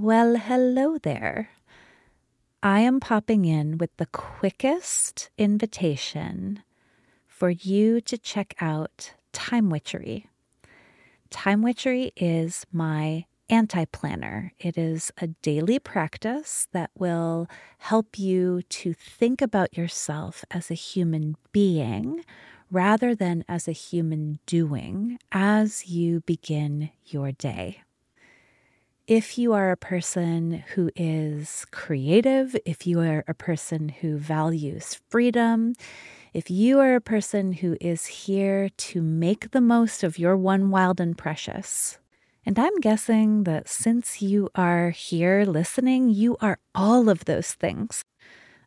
Well, hello there. I am popping in with the quickest invitation for you to check out Time Witchery. Time Witchery is my anti planner. It is a daily practice that will help you to think about yourself as a human being rather than as a human doing as you begin your day. If you are a person who is creative, if you are a person who values freedom, if you are a person who is here to make the most of your one wild and precious, and I'm guessing that since you are here listening, you are all of those things.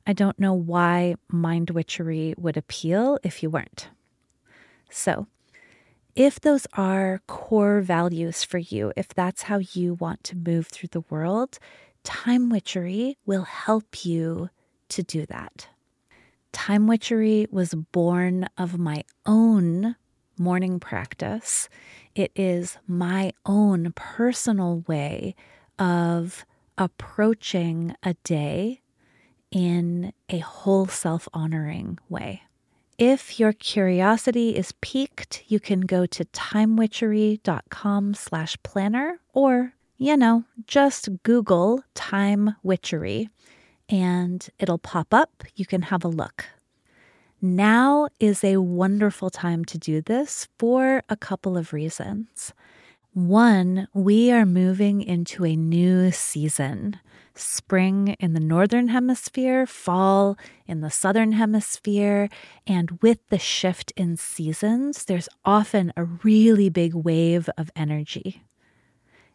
I don't know why mind witchery would appeal if you weren't. So, if those are core values for you, if that's how you want to move through the world, time witchery will help you to do that. Time witchery was born of my own morning practice it is my own personal way of approaching a day in a whole self honoring way. If your curiosity is piqued, you can go to timewitchery.com slash planner or, you know, just Google time witchery and it'll pop up. You can have a look. Now is a wonderful time to do this for a couple of reasons. One, we are moving into a new season. Spring in the northern hemisphere, fall in the southern hemisphere, and with the shift in seasons, there's often a really big wave of energy.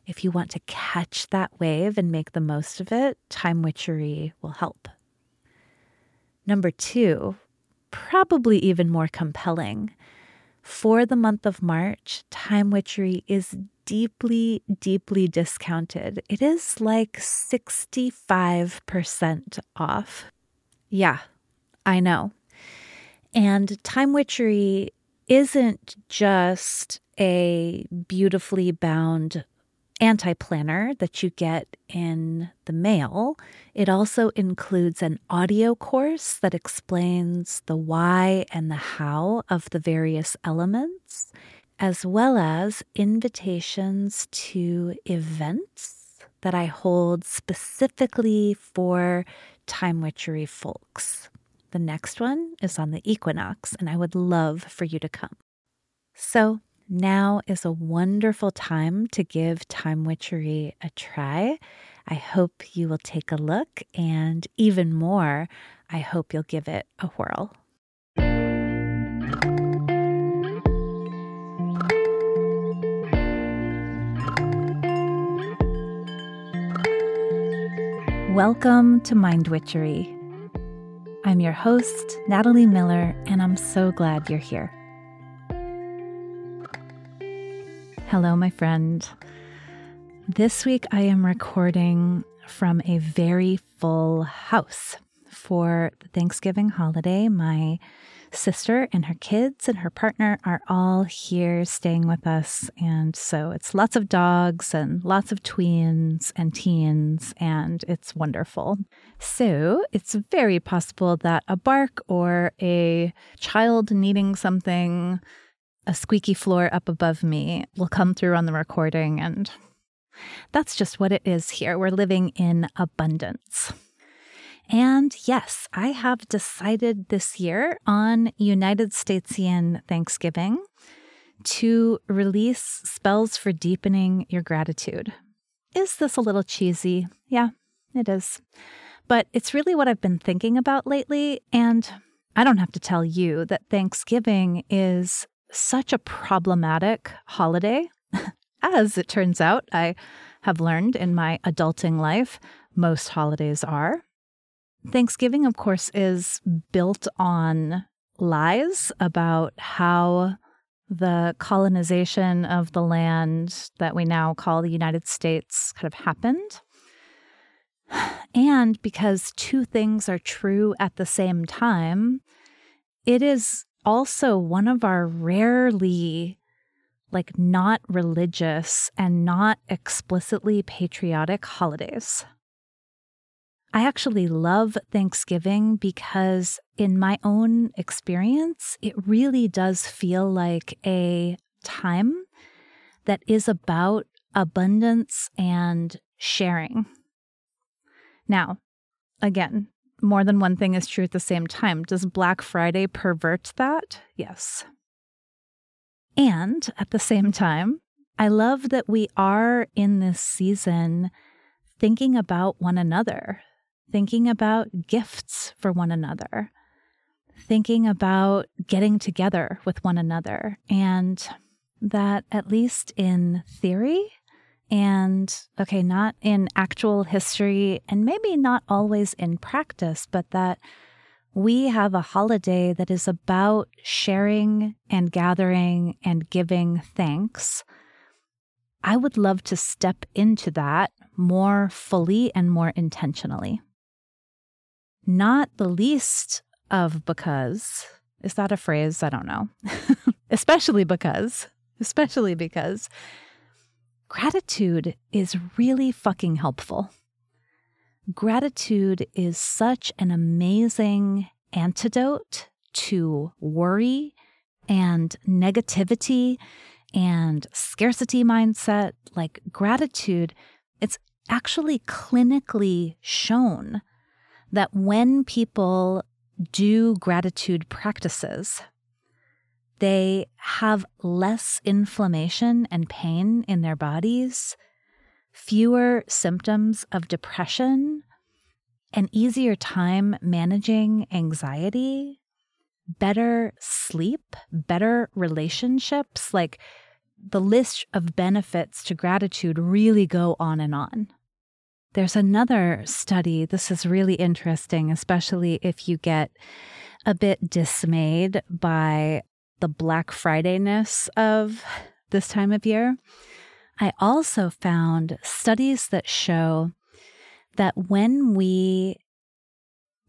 If you want to catch that wave and make the most of it, time witchery will help. Number two, probably even more compelling. For the month of March, Time Witchery is deeply, deeply discounted. It is like 65% off. Yeah, I know. And Time Witchery isn't just a beautifully bound anti planner that you get in the mail. It also includes an audio course that explains the why and the how of the various elements, as well as invitations to events that I hold specifically for time witchery folks. The next one is on the equinox, and I would love for you to come. So, now is a wonderful time to give Time Witchery a try. I hope you will take a look, and even more, I hope you'll give it a whirl. Welcome to Mind Witchery. I'm your host, Natalie Miller, and I'm so glad you're here. Hello, my friend. This week I am recording from a very full house for the Thanksgiving holiday. My sister and her kids and her partner are all here staying with us. And so it's lots of dogs and lots of tweens and teens, and it's wonderful. So it's very possible that a bark or a child needing something a squeaky floor up above me will come through on the recording. And that's just what it is here. We're living in abundance. And yes, I have decided this year on United Statesian Thanksgiving to release spells for deepening your gratitude. Is this a little cheesy? Yeah, it is. But it's really what I've been thinking about lately. And I don't have to tell you that Thanksgiving is such a problematic holiday. As it turns out, I have learned in my adulting life, most holidays are. Thanksgiving, of course, is built on lies about how the colonization of the land that we now call the United States kind of happened. And because two things are true at the same time, it is also one of our rarely like not religious and not explicitly patriotic holidays. I actually love Thanksgiving because, in my own experience, it really does feel like a time that is about abundance and sharing. Now, again, more than one thing is true at the same time. Does Black Friday pervert that? Yes. And at the same time, I love that we are in this season thinking about one another, thinking about gifts for one another, thinking about getting together with one another, and that at least in theory, and okay, not in actual history, and maybe not always in practice, but that we have a holiday that is about sharing and gathering and giving thanks. I would love to step into that more fully and more intentionally. Not the least of because, is that a phrase? I don't know. especially because, especially because gratitude is really fucking helpful. Gratitude is such an amazing antidote to worry and negativity and scarcity mindset. Like gratitude, it's actually clinically shown that when people do gratitude practices, they have less inflammation and pain in their bodies fewer symptoms of depression, an easier time managing anxiety, better sleep, better relationships. Like the list of benefits to gratitude really go on and on. There's another study. This is really interesting, especially if you get a bit dismayed by the Black Friday ness of this time of year. I also found studies that show that when we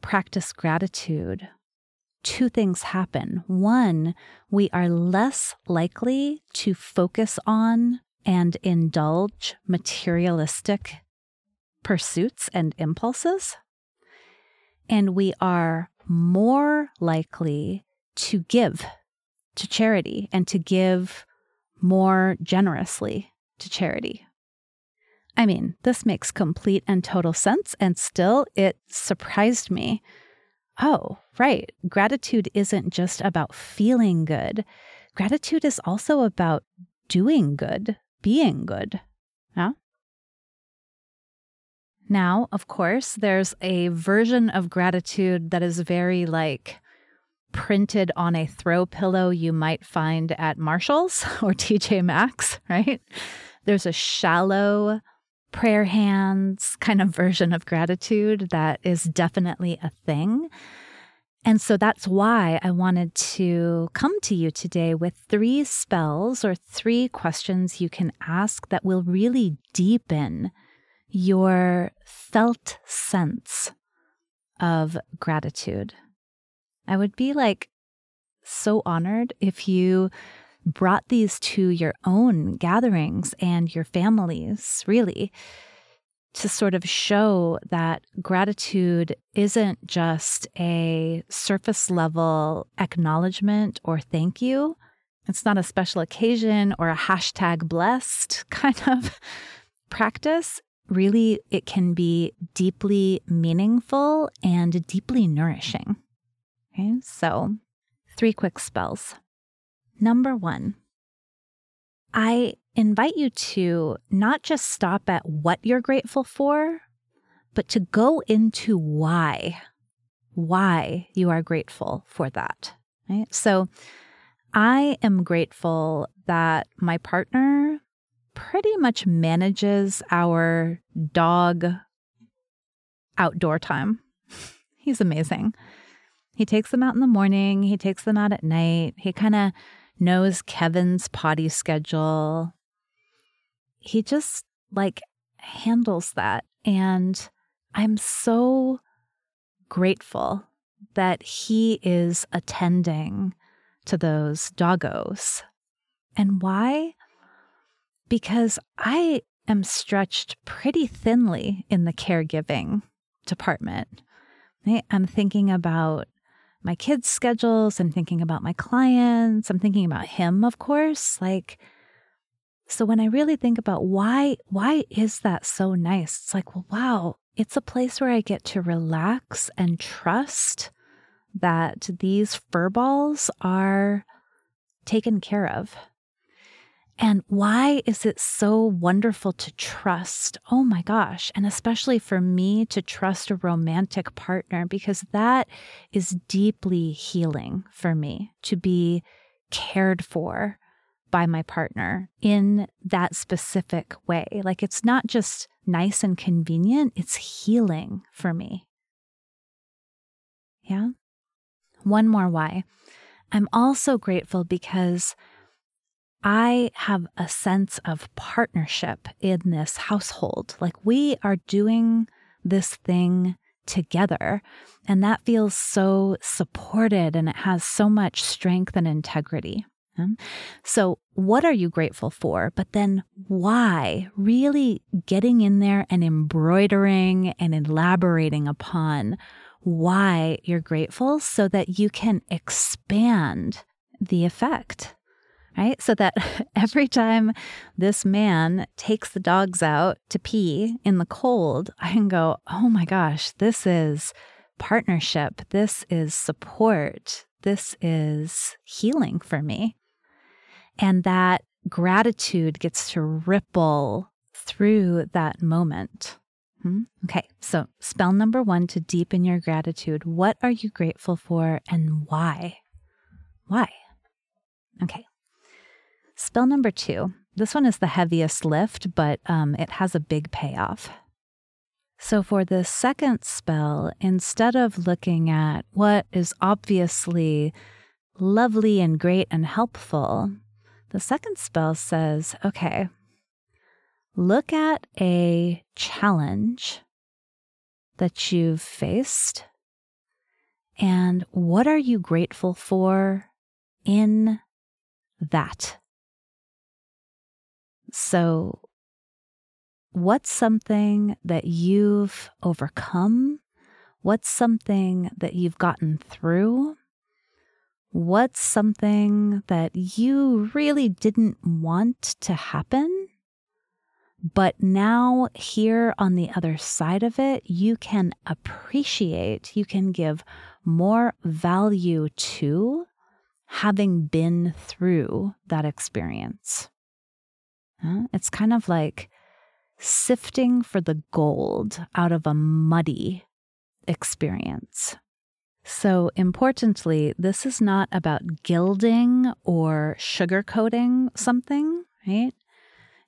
practice gratitude, two things happen. One, we are less likely to focus on and indulge materialistic pursuits and impulses. And we are more likely to give to charity and to give more generously to charity. I mean, this makes complete and total sense, and still it surprised me. Oh, right. Gratitude isn't just about feeling good, gratitude is also about doing good, being good. Yeah? Now, of course, there's a version of gratitude that is very like printed on a throw pillow you might find at Marshalls or TJ Maxx, right? There's a shallow prayer hands kind of version of gratitude that is definitely a thing. And so that's why I wanted to come to you today with three spells or three questions you can ask that will really deepen your felt sense of gratitude. I would be like so honored if you brought these to your own gatherings and your families, really, to sort of show that gratitude isn't just a surface level acknowledgement or thank you. It's not a special occasion or a hashtag blessed kind of practice. Really, it can be deeply meaningful and deeply nourishing. Okay, so three quick spells. Number one, I invite you to not just stop at what you're grateful for, but to go into why, why you are grateful for that. Right. So I am grateful that my partner pretty much manages our dog outdoor time. He's amazing. He takes them out in the morning, he takes them out at night. He kind of knows Kevin's potty schedule. He just like handles that. And I'm so grateful that he is attending to those doggos. And why? Because I am stretched pretty thinly in the caregiving department. I'm thinking about my kids' schedules. I'm thinking about my clients. I'm thinking about him, of course. Like, so when I really think about why, why is that so nice? It's like, well, wow, it's a place where I get to relax and trust that these fur balls are taken care of. And why is it so wonderful to trust? Oh my gosh. And especially for me to trust a romantic partner, because that is deeply healing for me to be cared for by my partner in that specific way. Like it's not just nice and convenient, it's healing for me. Yeah. One more why. I'm also grateful because I have a sense of partnership in this household. Like we are doing this thing together, and that feels so supported and it has so much strength and integrity. Um, so, what are you grateful for? But then, why? Really getting in there and embroidering and elaborating upon why you're grateful so that you can expand the effect right? So that every time this man takes the dogs out to pee in the cold, I can go, oh my gosh, this is partnership. This is support. This is healing for me. And that gratitude gets to ripple through that moment. Hmm? Okay, so spell number one to deepen your gratitude. What are you grateful for and why? Why? Okay, Spell number two. This one is the heaviest lift, but um, it has a big payoff. So, for the second spell, instead of looking at what is obviously lovely and great and helpful, the second spell says, okay, look at a challenge that you've faced and what are you grateful for in that? So, what's something that you've overcome? What's something that you've gotten through? What's something that you really didn't want to happen? But now, here on the other side of it, you can appreciate, you can give more value to having been through that experience. It's kind of like sifting for the gold out of a muddy experience. So, importantly, this is not about gilding or sugarcoating something, right?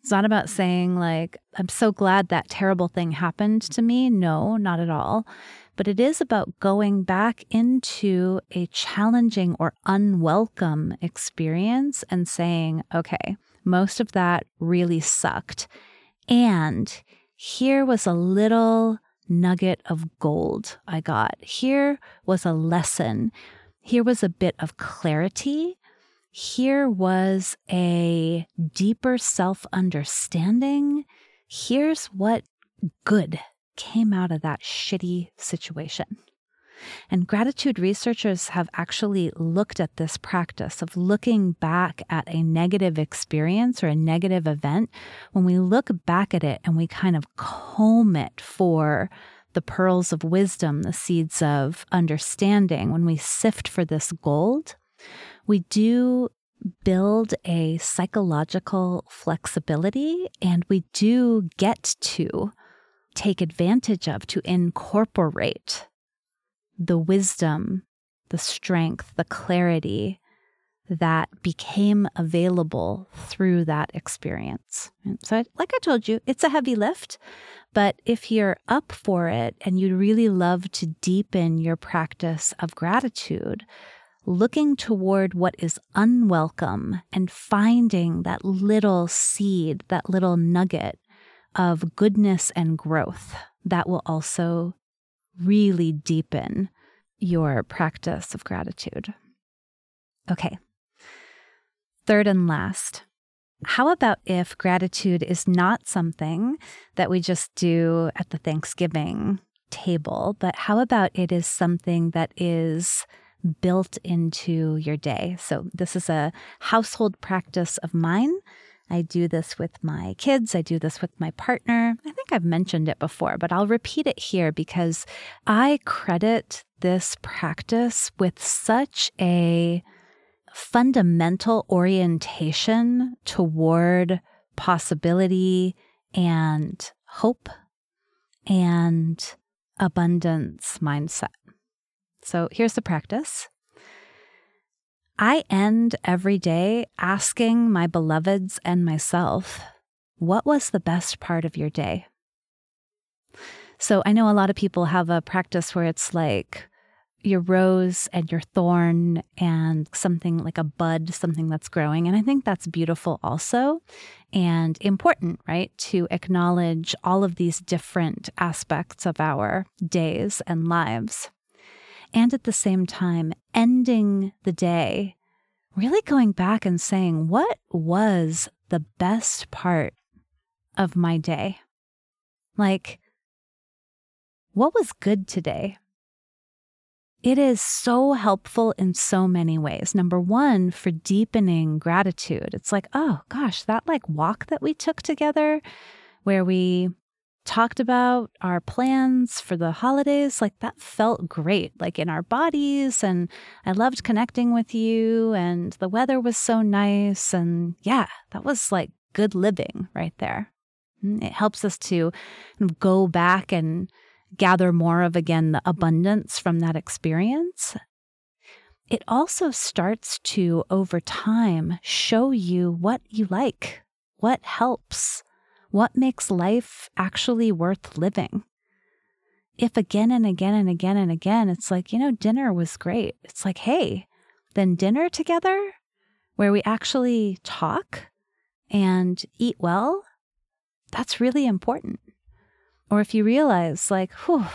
It's not about saying, like, I'm so glad that terrible thing happened to me. No, not at all. But it is about going back into a challenging or unwelcome experience and saying, okay, most of that really sucked. And here was a little nugget of gold I got. Here was a lesson. Here was a bit of clarity. Here was a deeper self understanding. Here's what good came out of that shitty situation. And gratitude researchers have actually looked at this practice of looking back at a negative experience or a negative event. When we look back at it and we kind of comb it for the pearls of wisdom, the seeds of understanding, when we sift for this gold, we do build a psychological flexibility and we do get to take advantage of, to incorporate the wisdom, the strength, the clarity that became available through that experience. so, like I told you, it's a heavy lift, but if you're up for it and you'd really love to deepen your practice of gratitude, looking toward what is unwelcome and finding that little seed, that little nugget of goodness and growth that will also really deepen your practice of gratitude. Okay. third and last, how about if gratitude is not something that we just do at the Thanksgiving table, but how about it is something that is built into your day? So, this is a household practice of mine. I do this with my kids. I do this with my partner. I think I've mentioned it before, but I'll repeat it here because I credit this practice with such a fundamental orientation toward possibility and hope and abundance mindset. So here's the practice. I end every day asking my beloveds and myself, what was the best part of your day? So I know a lot of people have a practice where it's like, your rose and your thorn and something like a bud, something that's growing. And I think that's beautiful also and important, right? To acknowledge all of these different aspects of our days and lives. And at the same time, ending the day, really going back and saying, what was the best part of my day? Like, what was good today? It is so helpful in so many ways. Number one, for deepening gratitude. It's like, oh gosh, that like walk that we took together where we talked about our plans for the holidays, like that felt great, like in our bodies. And I loved connecting with you, and the weather was so nice. And yeah, that was like good living right there. Mm, it helps us to go back and gather more of again the abundance from that experience, it also starts to, over time, show you what you like, what helps, what makes life actually worth living. If again and again and again and again, it's like, you know, dinner was great. It's like, hey, then dinner together where we actually talk and eat well, that's really important. Or if you realize, like, whew,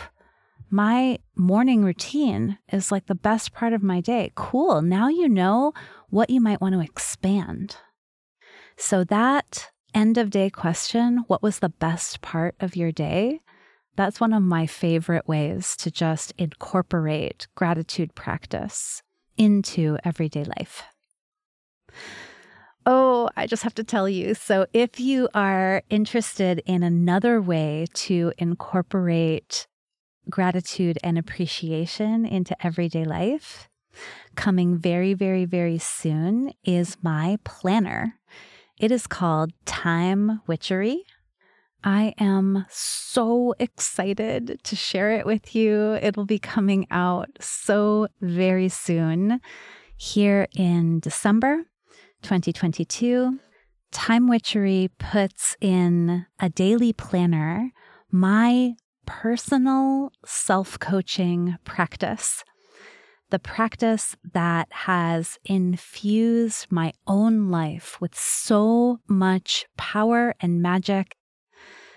my morning routine is like the best part of my day. Cool. Now you know what you might want to expand. So, that end of day question, what was the best part of your day? That's one of my favorite ways to just incorporate gratitude practice into everyday life. Oh, I just have to tell you. So, if you are interested in another way to incorporate gratitude and appreciation into everyday life, coming very, very, very soon is my planner. It is called Time Witchery. I am so excited to share it with you. It'll be coming out so very soon here in December. 2022, Time Witchery puts in a daily planner my personal self coaching practice. The practice that has infused my own life with so much power and magic.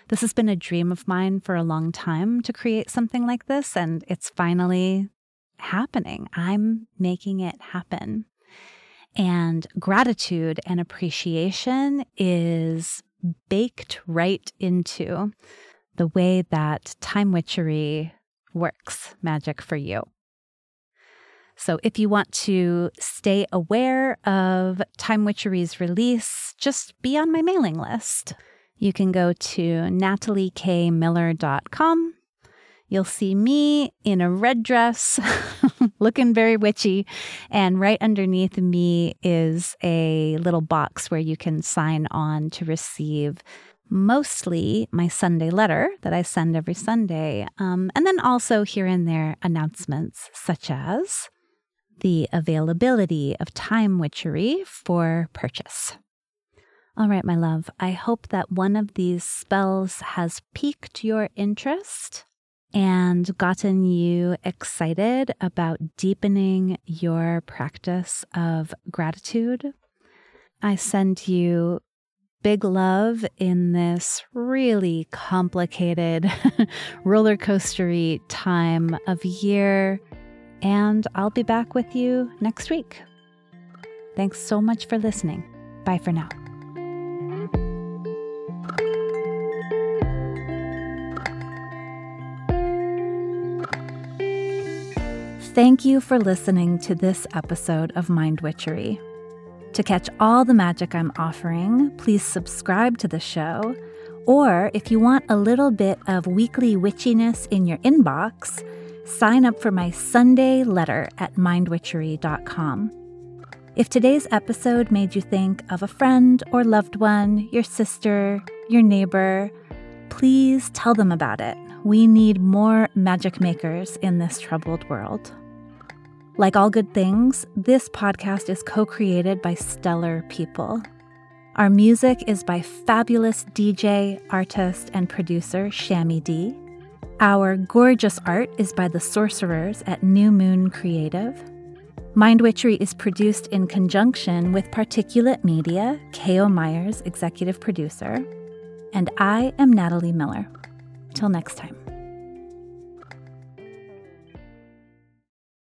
This has been a dream of mine for a long time to create something like this, and it's finally happening. I'm making it happen. And gratitude and appreciation is baked right into the way that Time Witchery works magic for you. So, if you want to stay aware of Time Witchery's release, just be on my mailing list. You can go to nataliekmiller.com You'll see me in a red dress, looking very witchy. And right underneath me is a little box where you can sign on to receive mostly my Sunday letter that I send every Sunday. Um, and then also here and there announcements such as the availability of time witchery for purchase. All right, my love, I hope that one of these spells has piqued your interest and gotten you excited about deepening your practice of gratitude. I send you big love in this really complicated roller coastery time of year, and I'll be back with you next week. Thanks so much for listening. Bye for now. Thank you for listening to this episode of Mind Witchery. To catch all the magic I'm offering, please subscribe to the show. Or if you want a little bit of weekly witchiness in your inbox, sign up for my Sunday letter at mindwitchery.com. If today's episode made you think of a friend or loved one, your sister, your neighbor, please tell them about it. We need more magic makers in this troubled world. Like all good things, this podcast is co created by stellar people. Our music is by fabulous DJ, artist, and producer Shammy D. Our gorgeous art is by the sorcerers at New Moon Creative. Mind Witchery is produced in conjunction with Particulate Media, K.O. Myers, executive producer. And I am Natalie Miller. Till next time.